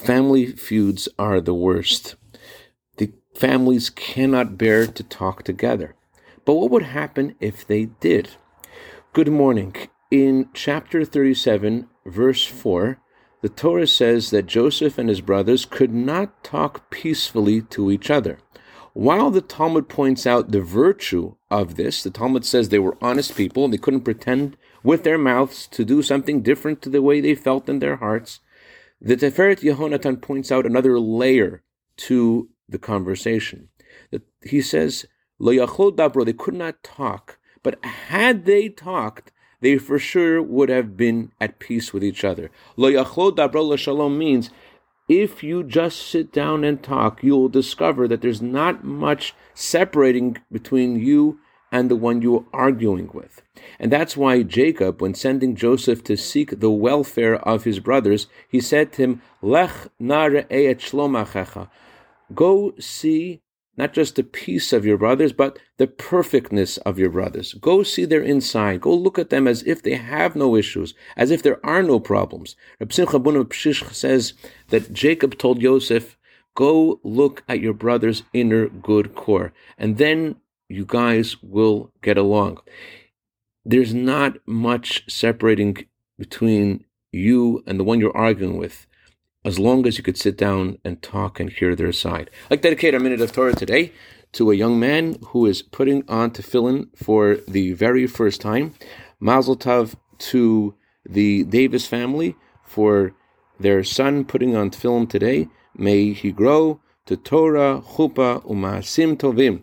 family feuds are the worst. The families cannot bear to talk together. But what would happen if they did? Good morning. In chapter 37, verse 4, the Torah says that Joseph and his brothers could not talk peacefully to each other. While the Talmud points out the virtue of this, the Talmud says they were honest people and they couldn't pretend with their mouths to do something different to the way they felt in their hearts. The Tiferet Yehonatan points out another layer to the conversation. He says, Lo dabro, they could not talk, but had they talked, they for sure would have been at peace with each other. Lo dabro shalom means if you just sit down and talk, you will discover that there's not much separating between you and the one you are arguing with. And that's why Jacob, when sending Joseph to seek the welfare of his brothers, he said to him, Lech nare et Go see not just the peace of your brothers, but the perfectness of your brothers. Go see their inside. Go look at them as if they have no issues, as if there are no problems. Reb Simcha Bun Pshish says that Jacob told Joseph, Go look at your brother's inner good core, and then you guys will get along. There's not much separating between you and the one you're arguing with as long as you could sit down and talk and hear their side. I'd like dedicate a minute of Torah today to a young man who is putting on tefillin for the very first time. Mazel tov to the Davis family for their son putting on tefillin today. May he grow to Torah, chuppah, umasim tovim.